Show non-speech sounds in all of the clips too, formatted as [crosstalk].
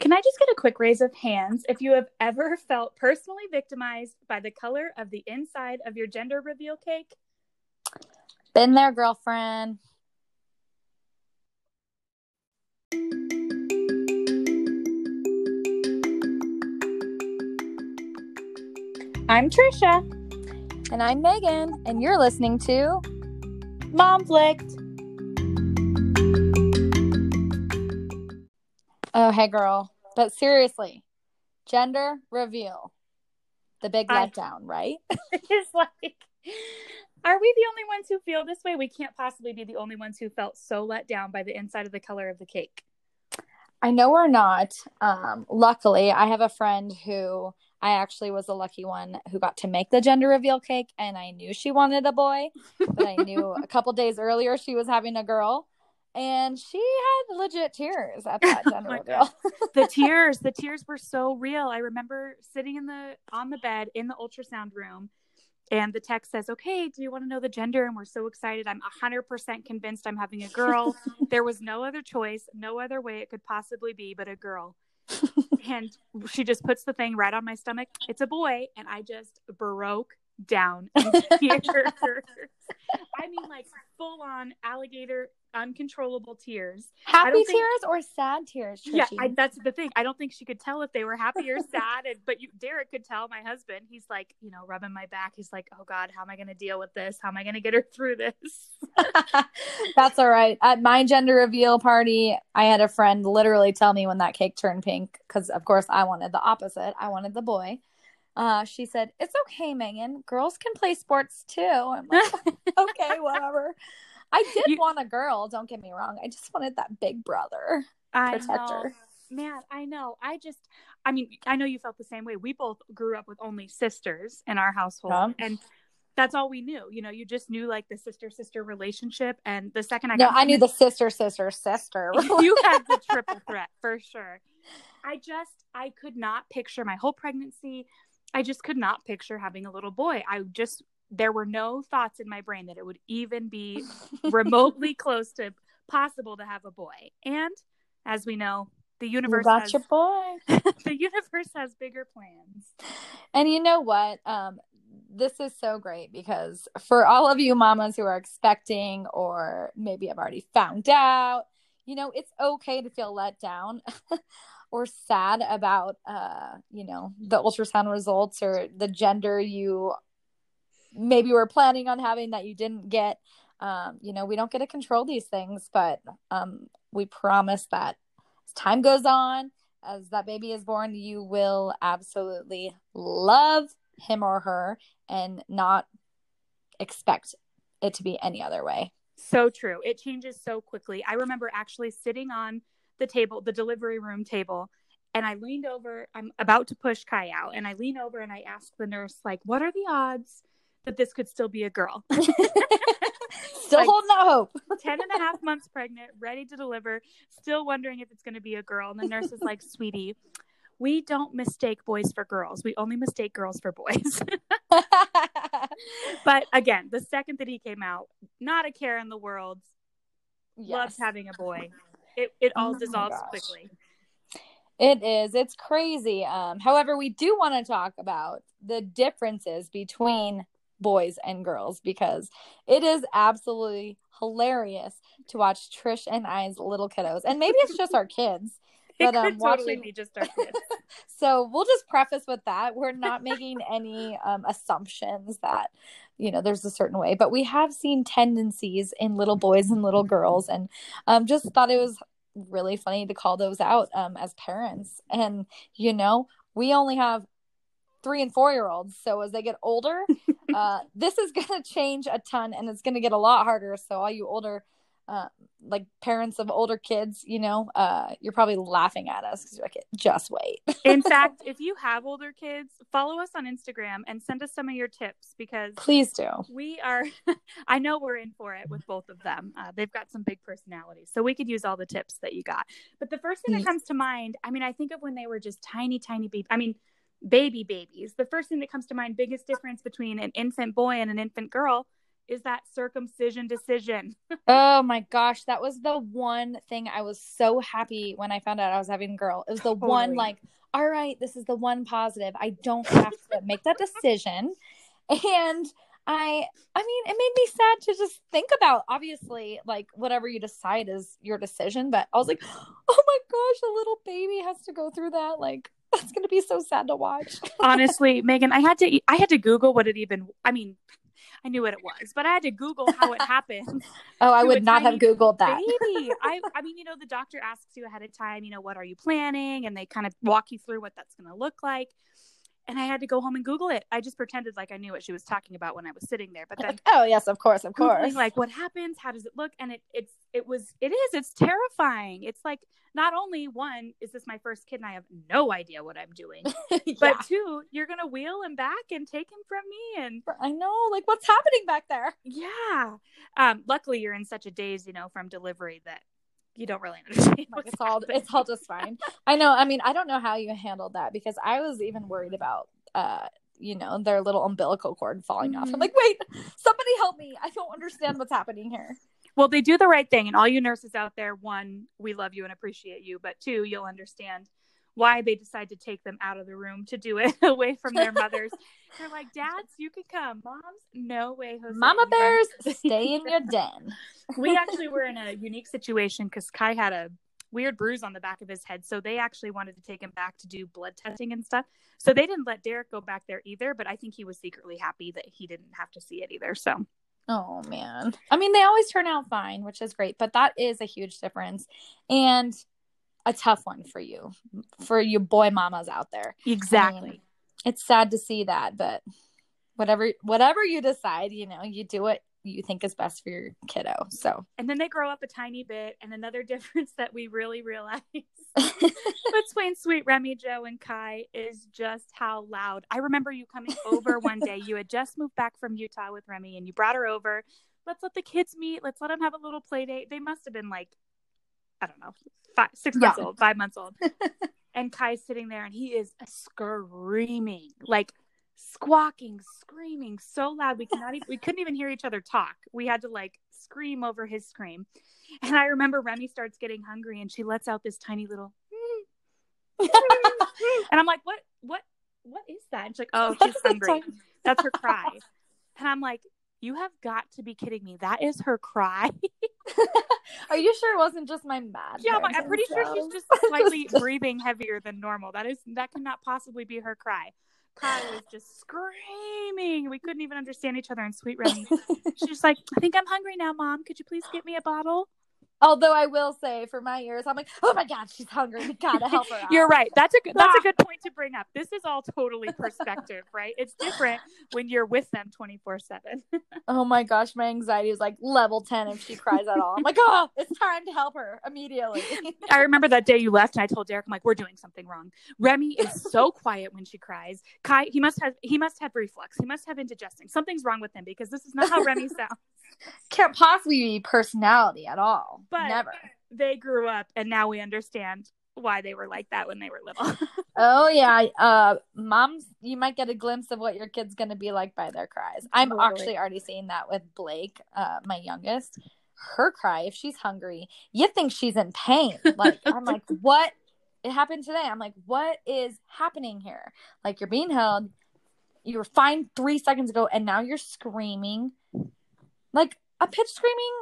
Can I just get a quick raise of hands if you have ever felt personally victimized by the color of the inside of your gender reveal cake? Been there, girlfriend. I'm Trisha. And I'm Megan, and you're listening to Momflict. Oh, hey, girl. But seriously, gender reveal. The big I- letdown, right? [laughs] [laughs] it's like, are we the only ones who feel this way? We can't possibly be the only ones who felt so let down by the inside of the color of the cake. I know we're not. Um, luckily, I have a friend who I actually was the lucky one who got to make the gender reveal cake, and I knew she wanted a boy, but I knew [laughs] a couple days earlier she was having a girl, and she had legit tears at that [laughs] Oh gender reveal. [laughs] the tears, the tears were so real. I remember sitting in the on the bed in the ultrasound room and the text says, "Okay, do you want to know the gender?" And we're so excited. I'm 100% convinced I'm having a girl. [laughs] there was no other choice, no other way it could possibly be but a girl. and she just puts the thing right on my stomach. It's a boy, and I just broke down. I mean, like full on alligator, uncontrollable tears. Happy think- tears or sad tears, Trishy? Yeah, I, that's the thing. I don't think she could tell if they were happy or sad. And but you, Derek could tell. My husband, he's like, you know, rubbing my back. He's like, oh God, how am I going to deal with this? How am I going to get her through this? [laughs] That's all right. At my gender reveal party, I had a friend literally tell me when that cake turned pink, because of course I wanted the opposite. I wanted the boy. Uh, she said, It's okay, Megan. Girls can play sports too. I'm like, [laughs] Okay, whatever. I did You- want a girl, don't get me wrong. I just wanted that big brother I protector. know, man. I know. I just, I mean, I know you felt the same way. We both grew up with only sisters in our household, Yeah. and that's all we knew. You know, you just knew like the sister sister relationship. And the second I No, got I knew the sister, sister, sister. you had the triple threat for sure. I just I could not picture my whole pregnancy. I just could not picture having a little boy. I just there were no thoughts in my brain that it would even be [laughs] remotely close to possible to have a boy. And as we know, the you universe got has your boy. [laughs] the universe has bigger plans. And you know what? Um, this is so great because for all of you mamas who are expecting or maybe have already found out, you know, it's okay to feel let down [laughs] or sad about, uh, you know, the ultrasound results or the gender you maybe were planning on having that you didn't get. Um, you know, we don't get to control these things, but um, we promise that as time goes on, as that baby is born, you will absolutely love him or her and not expect it to be any other way. So true. It changes so quickly. I remember actually sitting on the table, the delivery room table, and I leaned over. I'm about to push Kai out, and I lean over and I ask the nurse, like, what are the odds that this could still be a girl? [laughs] [laughs] Still Like- holding out hope. [laughs] 10 and a half months pregnant, ready to deliver, still wondering if it's going to be a girl. And the nurse is like, sweetie, we don't mistake boys for girls. We only mistake girls for boys. but again, the second that he came out, not a care in the world, loves having a boy. It it all Oh dissolves quickly. It is. It's crazy. Um, however, we do want to talk about the differences between boys and girls because it is absolutely hilarious to watch Trish and I's little kiddos. And maybe it's just our [laughs] kids. But, um, totally watching- be just our kids. [laughs] So we'll just preface with that. We're not making any um, assumptions that, you know, there's a certain way, but we have seen tendencies in little boys and little girls and um, just thought it was really funny to call those out um, as parents. And, you know, we only have three and four year olds. So as they get older, uh, this is going [laughs] to change a ton and it's going to get a lot harder. So all you older, uh, like parents of older kids, you know, uh, you're probably laughing at us because you're like, just wait. In [laughs] fact, if you have older kids, follow us on Instagram and send us some of your tips because Please do. we are [laughs] i know we're in for it with both of them uh, they've got some big personalities so we could use all the tips that you got but the first thing that comes to mind i mean i think of when they were just tiny tiny baby i mean baby babies the first thing that comes to mind biggest difference between an infant boy and an infant girl is that circumcision decision. [laughs] oh my gosh, that was the one thing I was so happy when I found out I was having a girl. It was the totally. one like, all right, this is the one positive. I don't have to make that decision. And I I mean, it made me sad to just think about obviously like whatever you decide is your decision, but I was like, "Oh my gosh, a little baby has to go through that." Like [laughs] that's going to be so sad to watch. [laughs] Honestly, Megan, I had to I had to google what it even I mean, I knew what it was, but I had to Google how it happened. [laughs] oh, I would not have Googled that. Baby. I, I mean, you know, the doctor asks you ahead of time, you know, what are you planning? And they kind of walk you through what that's going to look like and I had to go home and Google it. I just pretended like I knew what she was talking about when I was sitting there. But then, [laughs] oh yes, of course, of course. Like, what happens? How does it look? And it it's it was it is it's terrifying. It's like not only one is this my first kid and I have no idea what I'm doing, [laughs] yeah. but two, you're gonna wheel him back and take him from me. And I know, like, what's happening back there? Yeah. Um. Luckily, you're in such a daze, you know, from delivery that you don't really understand. It's all it's all just fine. I know. I mean, I don't know how you handled that because I was even worried about uh you know their little umbilical cord falling mm-hmm. off. I'm mm-hmm. like, wait, somebody help me! I don't understand what's happening here. Well, they do the right thing, and all you nurses out there, one, we love you and appreciate you, but two, you'll understand why they decide to take them out of the room to do it [laughs] away from their mothers. They're like, Dads, you can come. Moms, no way, Jose. Mama bears, [laughs] stay in your den. We actually were in a unique situation because Kai had a weird bruise on the back of his head. So they actually wanted to take him back to do blood testing and stuff. So they didn't let Derek go back there either, but I think he was secretly happy that he didn't have to see it either. So Oh man. I mean, they always turn out fine, which is great, but that is a huge difference. And a tough one for you, for you boy mamas out there. Exactly. I mean, it's sad to see that, but whatever whatever you decide, you know, you do what you think is best for your kiddo. So, and then they grow up a tiny bit. And another [laughs] difference that we really realize [laughs] between Sweet Remy, Joe, and Kai is just how loud. I remember you coming over one day. You had just moved back from Utah with Remy, and you brought her over. Let's let the kids meet. Let's let them have a little play date. They must have been like I don't know, five, six months old, five months old. [laughs] and Kai's sitting there and he is screaming, like squawking, screaming so loud we cannot even, we couldn't even hear each other talk. We had to like scream over his scream. And I remember Remy starts getting hungry and she lets out this tiny little and I'm like, what what what is that? And she's like, Oh, she's [laughs] hungry. That's her [laughs] cry. And I'm like, you have got to be kidding me. That is her cry. [laughs] Are you sure it wasn't just my mad? Yeah, I'm pretty sure she's just slightly breathing heavier than normal. That is that cannot possibly be her cry. Kai [laughs] was just screaming. We couldn't even understand each other in Sweet [laughs] Remy. She's like, I think I'm hungry now, Mom. Could you please get me a bottle? Although I will say, for my ears, I'm like, oh my god, she's hungry. We gotta help her. [laughs] You're right. That's a good. That's a [laughs] good point to bring up. This is all totally perspective, right? It's different when you're with them 24 seven. [laughs] Oh my gosh, my anxiety is like level 10 if she cries at all. I'm like, oh, it's time to help her immediately. I remember that day you left, and I told Derek, I'm like, we're doing something wrong. Remy is so quiet when she cries. Kai, he must have he must have reflux. He must have indigesting. Something's wrong with him because this is not how Remy sounds. Can't possibly be personality at all. But never. They grew up and now we understand why they were like that when they were little. [laughs] oh yeah. Uh moms you might get a glimpse of what your kid's gonna be like by their cries. I'm totally. actually already seeing that with Blake, uh, my youngest. Her cry, if she's hungry, you think she's in pain. [laughs] Like I'm like, what it happened today. I'm like, what is happening here? Like you're being held, you were fine three seconds ago, and now you're screaming like a pitch screaming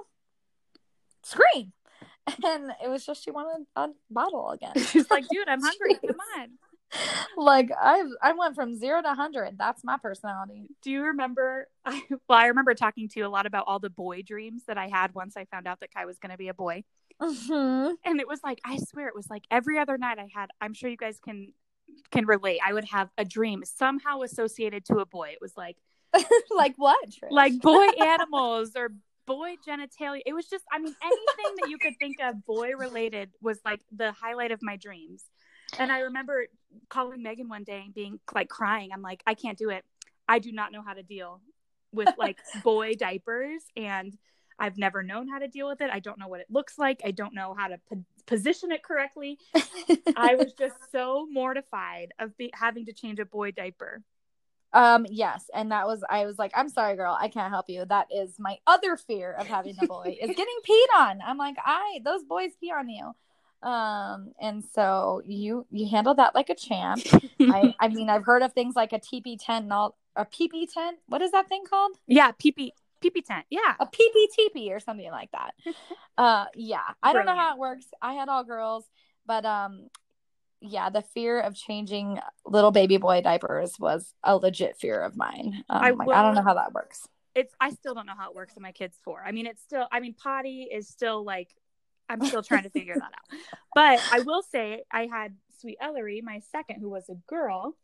scream. [laughs] And it was just she wanted a bottle again. [laughs] She's like, dude, I'm [laughs] hungry. Come on. Like I I went from zero to hundred. That's my personality. Do you remember I well, I remember talking to you a lot about all the boy dreams that I had once I found out that Kai was gonna be a boy. Mm-hmm. And it was like, I swear it was like every other night I had I'm sure you guys can can relate. I would have a dream somehow associated to a boy. It was like like what? Trish? Like boy animals or boy genitalia. It was just, I mean, anything that you could think of boy related was like the highlight of my dreams. And I remember calling Megan one day and being like crying. I'm like, I can't do it. I do not know how to deal with like [laughs] boy diapers and I've never known how to deal with it. I don't know what it looks like. I don't know how to po- position it correctly. [laughs] I was just so mortified of be- having to change a boy diaper. Um, yes, and that was I was like, I'm sorry, girl, I can't help you. That is my other fear of having a boy is [laughs] getting peed on. I'm like, I those boys pee on you. Um, and so you you handle that like a champ. I I mean, I've heard of things like a TP tent and all a PP tent. What is that thing called? Yeah, PP PP tent. Yeah. A PPTP or something like that. [laughs] uh yeah. I don't know how it works. I had all girls, but um yeah, the fear of changing little baby boy diapers was a legit fear of mine. Um, I like, I don't know how that works. It's I still don't know how it works in my kids for. I mean, it's still I mean, potty is still like I'm still trying to figure that out. [laughs] But I will say I had sweet Ellery, my second, who was a girl.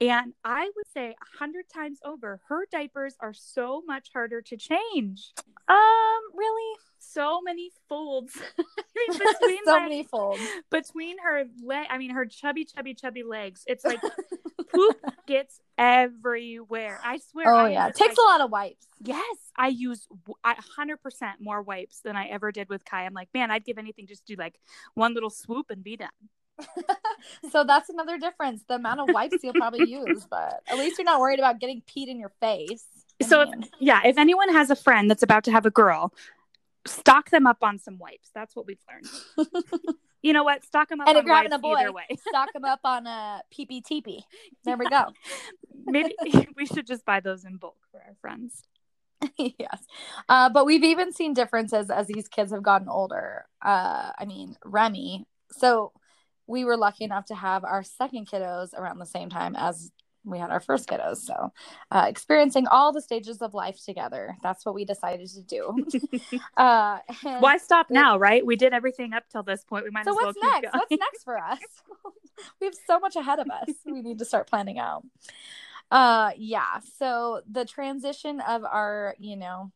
And I would say a hundred times over, her diapers are so much harder to change. Um, really? So many folds. I [laughs] mean, [laughs] between so like, many folds. between her leg i mean her chubby chubby chubby legs it's like [laughs] poop gets everywhere i swear Oh I yeah, it takes like- a lot of wipes. yes i use a 100% more wipes than i ever did with kai i'm like man i'd give anything just to do like one little swoop and be done [laughs] so that's another difference. The amount of wipes you'll probably use, but at least you're not worried about getting peed in your face. So if- yeah if anyone has a friend that's about to have a girl stock them up on some wipes that's what we've learned [laughs] you know what stock them up And on if you're having a boy, either way [laughs] stock them up on a PPTP. There we go. maybe we should just buy those in bulk for our friends yes. Uh, but we've even seen differences as these kids have gotten older. Uh, I mean, Remy. So we were lucky enough to have our second kiddos around the same time as we had our first kiddos. So uh, experiencing all the stages of life together. That's what we decided to do. [laughs] uh, Why stop now, right? We did everything up till this point. We might So as well what's keep next? What's next for us? [laughs] we have so much ahead of us. We need to start planning out. Uh yeah, so the transition of our, you know,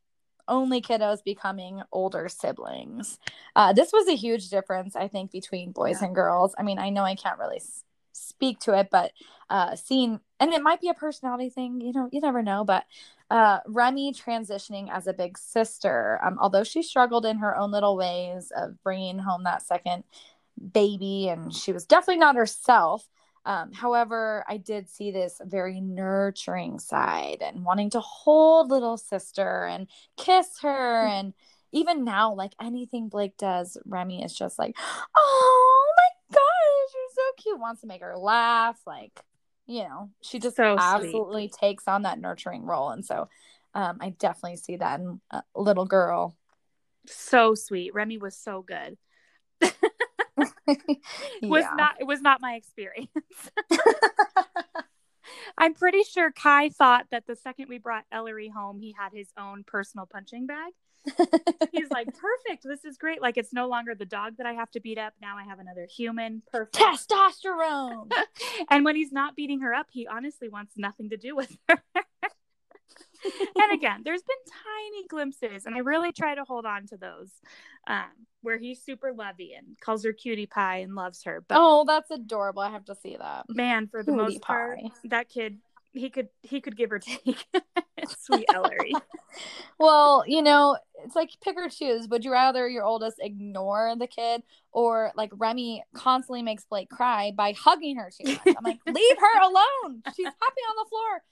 only kiddos becoming older siblings. Uh this was a huge difference I think between boys Yeah. and girls. I mean, I know I can't really s- speak to it, but uh seeing and it might be a personality thing, you know, you never know, but uh Remy transitioning as a big sister, um although she struggled in her own little ways of bringing home that second baby and she was definitely not herself um, however i did see this very nurturing side and wanting to hold little sister and kiss her and even now like anything blake does remy is just like oh my gosh you're so cute wants to make her laugh like you know she just So sweet. absolutely takes on that nurturing role and so um, i definitely see that in a little girl so sweet. Remy was so good. [laughs] [laughs] Was Yeah. not it was not my experience. [laughs] I'm pretty sure Kai thought that the second we brought Ellery home, he had his own personal punching bag. He's like, [laughs] perfect. This is great. Like, it's no longer the dog that I have to beat up. Now I have another human. Perfect. testosterone and when he's not beating her up, he honestly wants nothing to do with her. And again, there's been tiny glimpses, and I really try to hold on to those, um, where he's super lovey and calls her cutie pie and loves her. But oh that's adorable i have to see that man, for the Cutie most part, that kid, he could he could give or take. [laughs] Sweet Ellery. [laughs] Well, you know, it's like pick or choose. Would you rather your oldest ignore the kid or like Remy constantly makes Blake cry by hugging her too much? I'm like, leave her [laughs] alone. She's happy on the floor.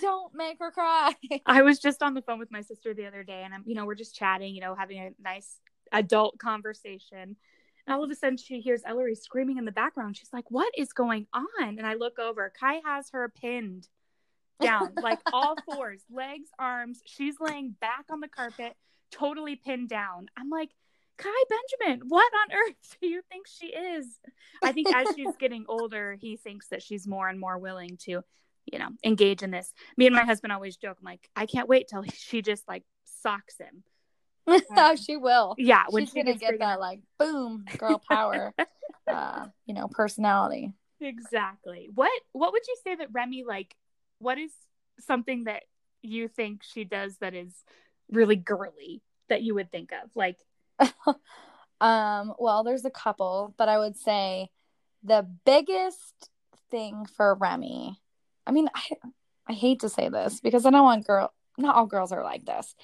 Don't make her cry. [laughs] I was just on the phone with my sister the other day, and I'm, you know, we're just chatting, you know, having a nice adult conversation. And all of a sudden, she hears Ellery screaming in the background. She's like, "What is going on?" And I look over. Kai has her pinned down, like [laughs] all fours, legs, arms. She's laying back on the carpet, totally pinned down. I'm like, Kai Benjamin, what on earth do you think she is? I think as she's [laughs] getting older, he thinks that she's more and more willing to, you know, engage in this. Me and my husband always joke, I'm like, I can't wait till [laughs] she just like socks him. [laughs] oh, she will. Yeah, when She's she gonna get that enough. like boom [laughs] girl power, uh, you know, personality. Exactly. What What would you say that Remy like? What is something that you think she does that is really girly that you would think of? Like, um, well, there's a couple, but I would say the biggest thing for Remy. I mean, I I hate to say this because I don't want girl. Not all girls are like this,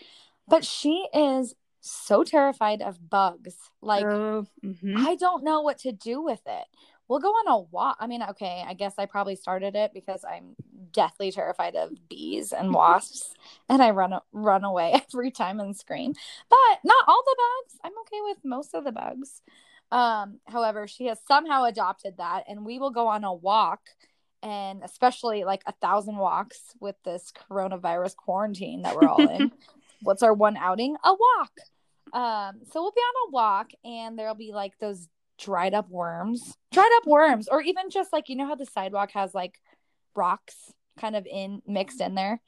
but she is so terrified of bugs. Like oh, mhm. I don't know what to do with it. We'll go on a walk. I mean, okay, I guess I probably started it because I'm deathly terrified of bees and [laughs] wasps, and I run run away [laughs] every time and scream. But not all the bugs. I'm okay with most of the bugs. Um, however, she has somehow adopted that, and we will go on a walk, and especially like a thousand walks with this coronavirus quarantine that we're all in. [laughs] What's our one outing? A walk. Um, so we'll be on a walk, and there'll be like those dried up worms, dried up worms, or even just like you know how the sidewalk has like rocks kind of in mixed in there.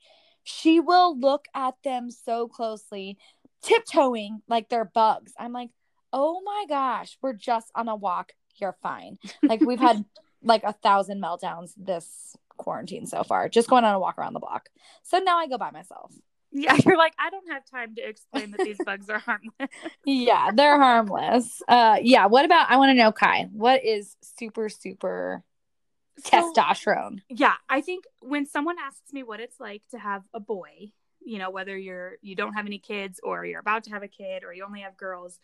She will look at them so closely, tiptoeing like they're bugs. I'm like, oh my gosh, we're just on a walk. You're fine. Like we've had [laughs] like a thousand meltdowns this quarantine so far, just going on a walk around the block. So now I go by myself. Yeah, [laughs] you're like, I don't have time to explain that these bugs are harmless. [laughs] yeah, they're harmless. Uh yeah, what about I want to know Kai, what is super super so, testosterone? Yeah, I think when someone asks me what it's like to have a boy, you know, whether you're you don't have any kids or you're about to have a kid or you only have girls,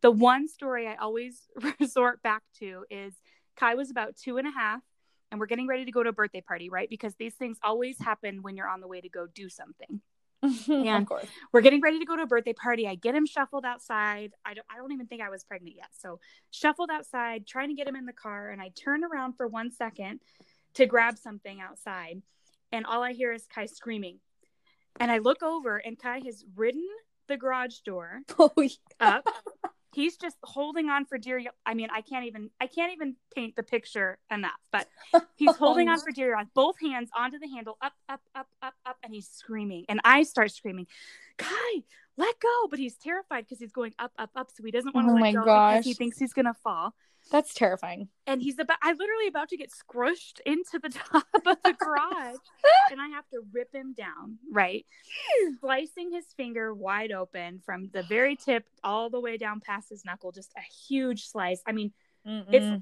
the one story I always [laughs] resort back to is Kai was about two and a half and we're getting ready to go to a birthday party, right? Because these things always happen when you're on the way to go do something. [laughs] and of course. we're getting ready to go to a birthday party. I get him shuffled outside. I don't I don't even think I was pregnant yet. So shuffled outside, trying to get him in the car, and I turn around for one second to grab something outside. And all I hear is Kai screaming. And I look over and Kai has ridden the garage door [laughs] oh, yeah. up [laughs] he's just holding on for dear i mean i can't even i can't even paint the picture enough but he's [laughs] oh, holding on for dear life both hands onto the handle up up up up up and he's screaming and i start screaming kai let go but he's terrified because he's going up up up so he doesn't want to oh let go gosh. because he thinks he's gonna fall that's terrifying. And he's about I literally about to get squished into the [laughs] top of the garage [laughs] and I have to rip him down, right? Slicing his finger wide open from the very tip all the way down past his knuckle, just a huge slice. I mean,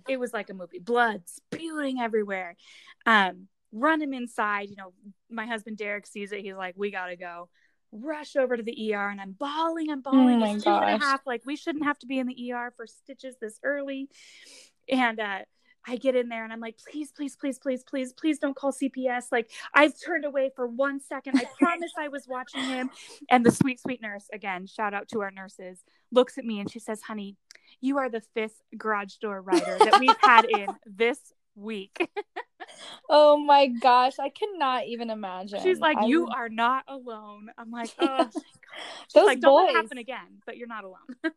it was like a movie. Blood spewing everywhere. Um run him inside, you know, my husband Derek sees it. He's like, "We got to go." Rush over to the ER and I'm bawling, I'm bawling. Oh it's two and a half. Like we shouldn't have to be in the ER for stitches this early. And uh I get in there and I'm like, please, please, please, please, please, please don't call CPS. Like I've turned away for one second. I promise I was watching him. And the sweet, sweet nurse, again, shout out to our nurses, looks at me and she says, honey, you are the fifth garage door rider that we've had in this week. [laughs] oh my gosh, I cannot even imagine. She's like, I'm... "You are not alone." I'm like, [laughs] "Oh, those like, boys happen again, but you're not alone." [laughs]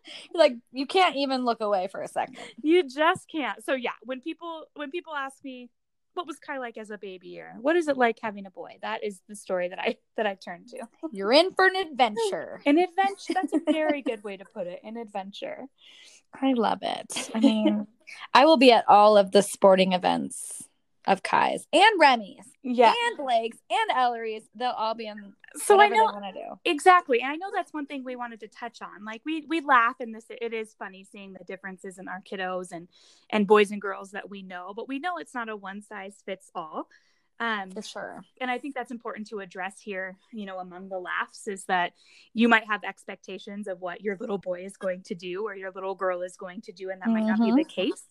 [laughs] like, you can't even look away for a second. You just can't. So yeah, when people when people ask me, "What was Kai like as a baby?" or "What is it like having a boy?" That is the story that I that I turn to. You're in for an adventure. an adventure. That's a very good way to put it. An adventure. I love it. I mean, [laughs] I will be at all of the sporting events of Kai's and Remy's, yeah, and Blake's and Ellery's. They'll all be in. So I know exactly, and I know that's one thing we wanted to touch on. Like we we laugh, and this it is funny seeing the differences in our kiddos and and boys and girls that we know, but we know it's not a one size fits all. Um, For sure. And I think that's important to address here, you know, among the laughs is that you might have expectations of what your little boy is going to do or your little girl is going to do, and that mm-hmm. might not be the mm-hmm. case.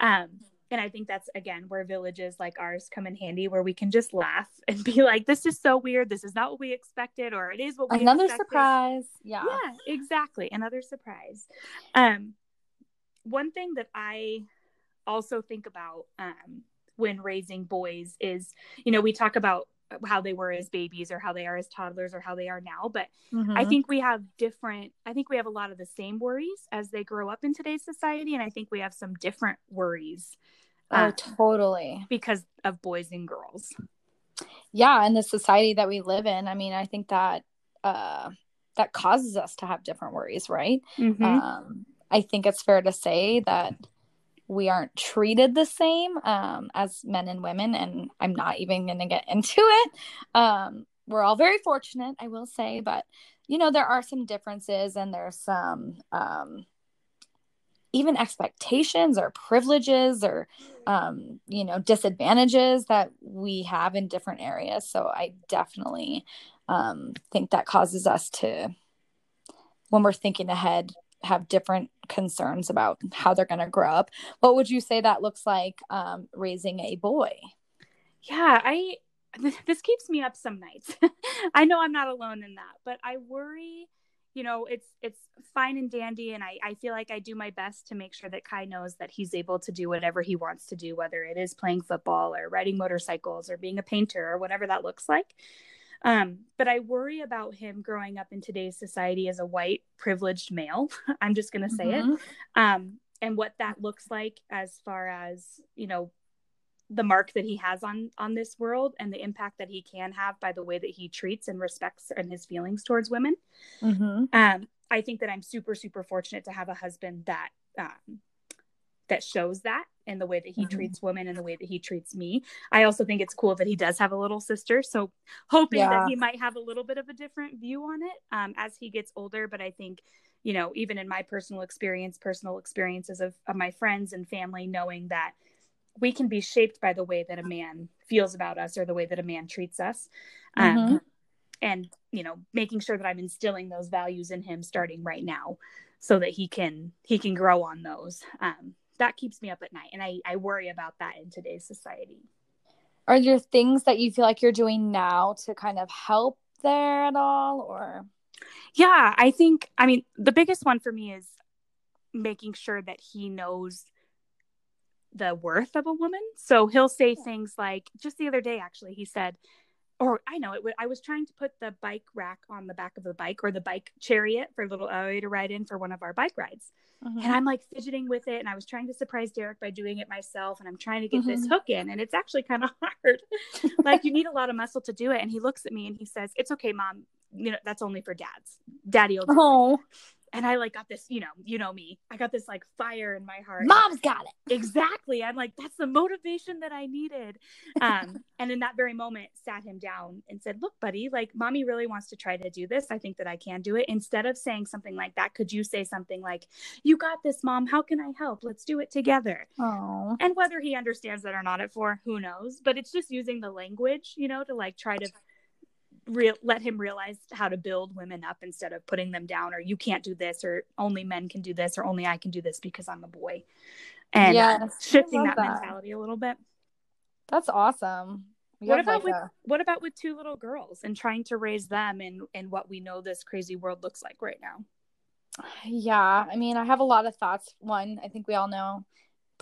Um, and I think that's again where villages like ours come in handy, where we can just laugh [laughs] and be like, "This is so weird. This is not what we expected, or it is what we expected. another expected. surprise." Yeah, yeah, exactly, another surprise. Um, one thing that I also think about um, when raising boys is, you know, we talk about how they were as babies or how they are as toddlers or how they are now but mm-hmm. i think we have different i think we have a lot of the same worries as they grow up in today's society and i think we have some different worries oh um, totally because of boys and girls yeah and the society that we live in i mean i think that uh that causes us to have different worries right mm-hmm. um i think it's fair to say that we aren't treated the same um, as men and women. And I'm not even going to get [laughs] into it. Um, we're all very fortunate, I will say, but you know, there are some differences and there's some um, even expectations or privileges or um, you know disadvantages that we have in different areas so i definitely um, think that causes us to when we're thinking ahead have different concerns about how they're going to grow up. What would you say that looks like um, raising a boy? Yeah, I this keeps me up some nights. [laughs] I know I'm not alone in that, but I worry, you know, it's it's fine and dandy and I, I feel like I do my best to make sure that Kai knows that he's able to do whatever he wants to do, whether it is playing football or riding motorcycles or being a painter or whatever that looks like. Um, but I worry about him growing up in today's society as a white privileged male. [laughs] I'm just gonna say mm-hmm. it. Um, and what that looks like as far as, you know, the mark that he has on on this world and the impact that he can have by the way that he treats and respects and his feelings towards women mm-hmm. um, i think that i'm super super fortunate to have a husband that um, that shows that in the way that he mm-hmm. treats women and the way that he treats me i also think it's cool that he does have a little sister so hoping yeah. that he might have a little bit of a different view on it um, as he gets older but i think you know even in my personal experience personal experiences of, of my friends and family knowing that we can be shaped by the way that a man feels about us or the way that a man treats us um, mm-hmm. and you know making sure that i'm instilling those values in him starting right now so that he can he can grow on those um, that keeps me up at night and I, I worry about that in today's society. Are there things that you feel like you're doing now to kind of help there at all or? Yeah i think i mean the biggest one for me is making sure that he knows the worth of a woman. So he'll say things like, just the other day, actually, he said, or I know it. Would, I was trying to put the bike rack on the back of the bike or the bike chariot for little Ellie to ride in for one of our bike rides. Mm-hmm. And I'm like fidgeting with it. And I was trying to surprise Derek by doing it myself. And I'm trying to get mm-hmm. this hook in. And it's actually kind of [laughs] hard. like you need a lot of muscle to do it. And he looks at me and he says, It's okay, mom. You know, that's only for dads. Daddy will do oh. And I like got this, you know, you know me. I got this like fire in my heart. Mom's got it. [laughs] Exactly. I'm like, that's the motivation that I needed. Um, [laughs] and in that very moment, sat him down and said, Look, buddy, like mommy really wants to try to do this. I think that I can do it. Instead of saying something like that, could you say something like, You got this, mom. How can I help? Let's do it together. Oh. And whether he understands that or not at four, who knows? But it's just using the language, you know, to like try to real let him realize how to build women up instead of putting them down or you can't do this or only men can do this or only I can do this because I'm a boy. And yes, shifting that, that, mentality a little bit. That's awesome. what about like with what about with two little girls and trying to raise them in in what we know this crazy world looks like right now? Yeah, I mean, I have a lot of thoughts. One, I think we all know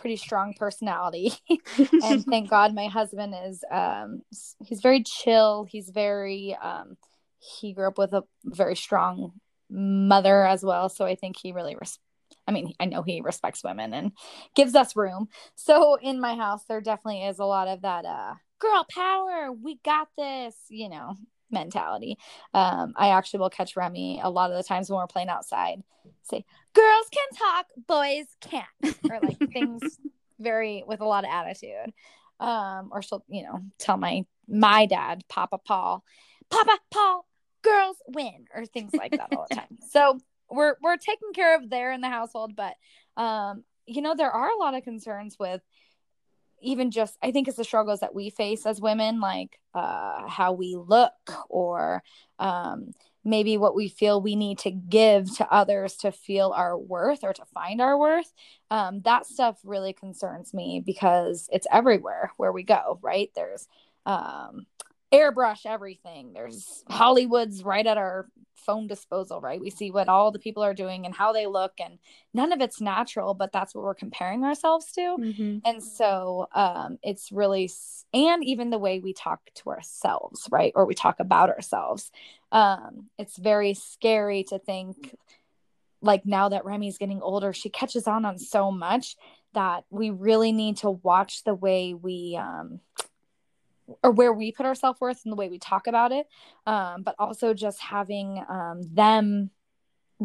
pretty strong personality. [laughs] And thank god my husband is um he's very chill. He's very um he grew up with a very strong mother as well. So i think he really res- i mean i know he respects women and gives us room. So in my house there definitely is a lot of that uh girl power we got this you know mentality. Um i actually will catch remy a lot of the times when we're playing outside say girls can talk boys can't or like [laughs] things very with a lot of attitude. Um or she'll you know tell my my dad papa paul papa paul girls win or things like that all the time. [laughs] So we're we're taken care of there in the household but um you know there are a lot of concerns with even just i think it's the struggles that we face as women like uh how we look or um maybe what we feel we need to give to others to feel our worth or to find our worth. Um, that stuff really concerns me because it's everywhere where we go right? There's um, airbrush everything. There's hollywood's right at our phone disposal right? We see what all the people are doing and how they look and none of it's natural but that's what we're comparing ourselves to. Mm-hmm. and so um, it's really and even the way we talk to ourselves right? Or we talk about ourselves. Um, it's very scary to think like now that remy's getting older she catches on on so much that we really need to watch the way we um, or where we put our self-worth and the way we talk about it um, but also just having um, them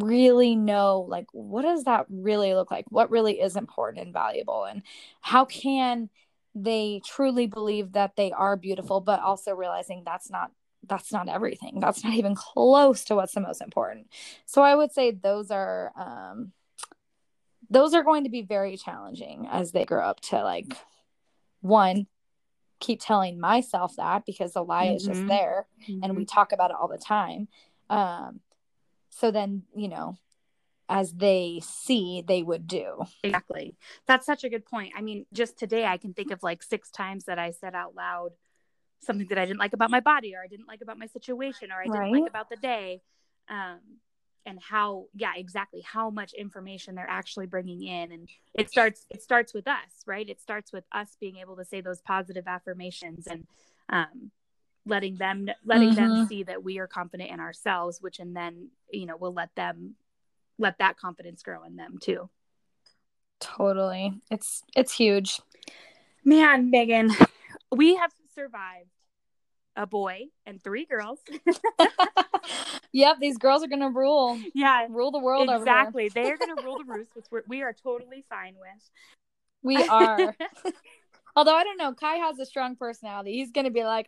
really know like what does that really look like? What really is important and valuable? And how can they truly believe that they are beautiful but also realizing that's not that's not everything. That's not even close to what's the most important. So i would say those are um those are going to be very challenging as they grow up to like one keep telling myself that because the lie mm-hmm. is just mm-hmm. there mm-hmm. and we mm-hmm. talk about it all the time um so then you know as they see they would do exactly that's such a good point i mean just today i can think of like six times that i said out loud something that I didn't like about my body or I didn't like about my situation or I didn't Right. like about the day. Um, and how, yeah, exactly how much information they're actually bringing in. And it starts, it starts with us, right? It starts with us being able to say those positive affirmations and, um, letting them, letting them Mhm. see that we are confident in ourselves, which, and then, you know, we'll let them, let that confidence grow in them too. Totally. It's it's huge. Man, Megan, we have survived a boy and three girls. [laughs] [laughs] yep, these girls are gonna rule yeah, rule the world over exactly. They are going to rule the roost, which we're, we are totally fine with. We [laughs] are. Although I don't know, Kai has a strong personality. He's gonna be like,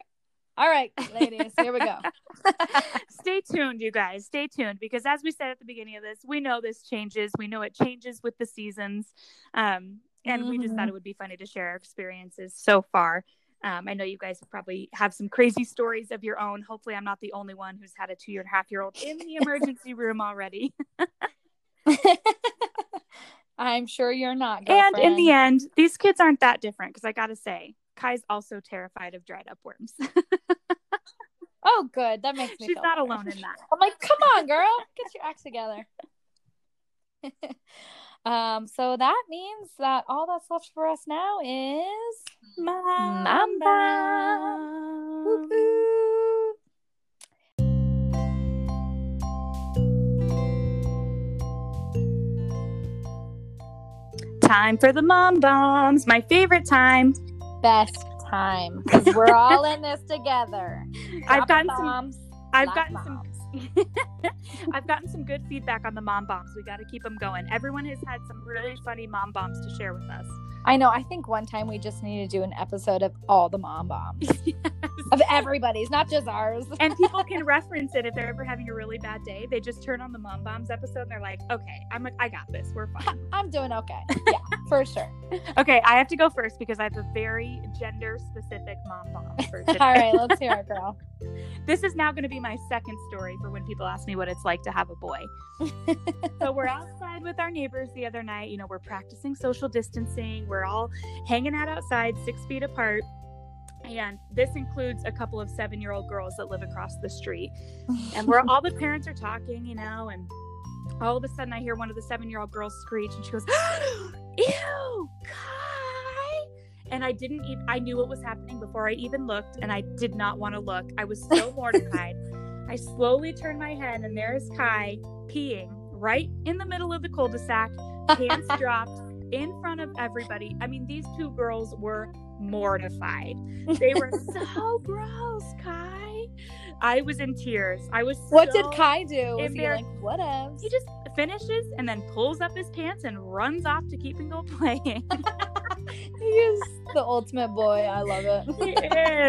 "All right, ladies, here we go." [laughs] Stay tuned, you guys. Stay tuned because, as we said at the beginning of this, we know this changes. We know it changes with the seasons. Um, and we just thought it would be funny to share our experiences so far. Um, I know you guys probably have some crazy stories of your own. Hopefully, I'm not the only one who's had a two year and a half year old in the emergency room already. [laughs] I'm sure you're not. And in the end, these kids aren't that different because I got to say, Kai's also terrified of dried up worms. [laughs] oh, good. That makes me. She's feel not better. alone in that. I'm like, come on, girl, get your act together. [laughs] um, so that means that all that's left for us now is mom bomb. Woo-hoo. Time for the mom bombs. My favorite time. best time because we're all in this together. [laughs] I've Dropping gotten some. I've gotten some. [laughs] I've gotten some good feedback on the mom bombs. We got to keep them going. Everyone has had some really funny mom bombs to share with us. I know. I think one time we just need to do an episode of all the mom bombs [laughs] of everybody's, not just ours. [laughs] and people can reference it if they're ever having a really bad day. They just turn on the mom bombs episode and they're like, "Okay, I'm I got this. We're fine." I'm doing okay. Yeah, for sure. okay, I have to go first because I have a very gender specific mom bomb for today. All right, let's hear it, girl. This is now going to be my second story for when people ask me what it's like to have a boy. so we're [laughs] outside with our neighbors the other night. You know, we're practicing social distancing. We're all hanging out outside, six feet apart. And this includes a couple of seven year old girls that live across the street. And we're all the parents are talking, you know, and all of a sudden I hear one of the seven year old girls screech and she goes, [gasps] Ew, Kai. And I didn't even, I knew what was happening before I even looked, and I did not want to look. I was so [laughs] mortified. I slowly turned my head, and there's Kai peeing right in the middle of the cul de sac, pants [laughs] dropped in front of everybody. I mean, these two girls were mortified. They were [laughs] so gross, Kai. I was in tears. I was What so- did Kai do? Was he like, what else? He just finishes and then pulls up his pants and runs off to keep and go playing. [laughs] He is the ultimate boy. I love it. he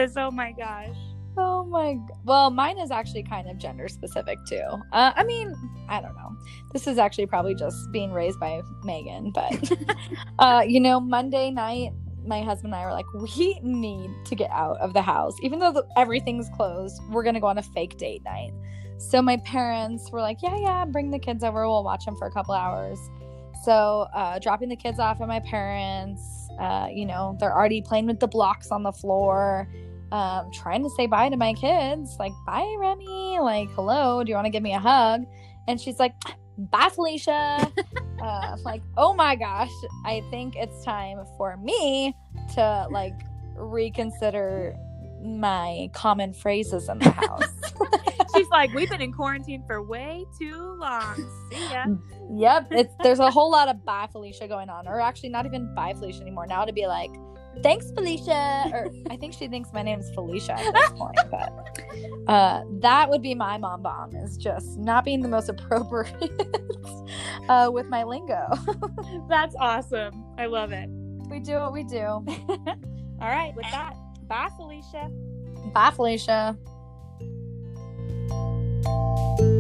is. Oh my gosh. Oh my. Well, mine is actually kind of gender specific too. Uh, I mean, I don't know. This is actually probably just being raised by Megan, but [laughs] uh, you know, Monday night, my husband and I were like, we need to get out of the house, even though the, everything's closed. We're gonna go on a fake date night. So my parents were like, yeah, yeah, bring the kids over. We'll watch them for a couple hours. So uh, dropping the kids off at my parents. Uh, you know, they're already playing with the blocks on the floor um, trying to say bye to my kids, like, bye, Remy. Like, hello, do you want to give me a hug? And she's like, bye, Felicia. [laughs] uh, like, oh my gosh, I think it's time for me to like reconsider my common phrases in the house. [laughs] [laughs] She's like, we've been in quarantine for way too long. See ya. yep, it's there's a whole lot of bye, Felicia going on, or actually not even bye, Felicia anymore. Now to be like, thanks, Felicia, or I think she thinks my name's Felicia at this point. But uh, that would be my mom bomb is just not being the most appropriate uh, with my lingo. That's awesome. I love it. we do what we do. [laughs] All right, with that, bye, Felicia. Bye, Felicia you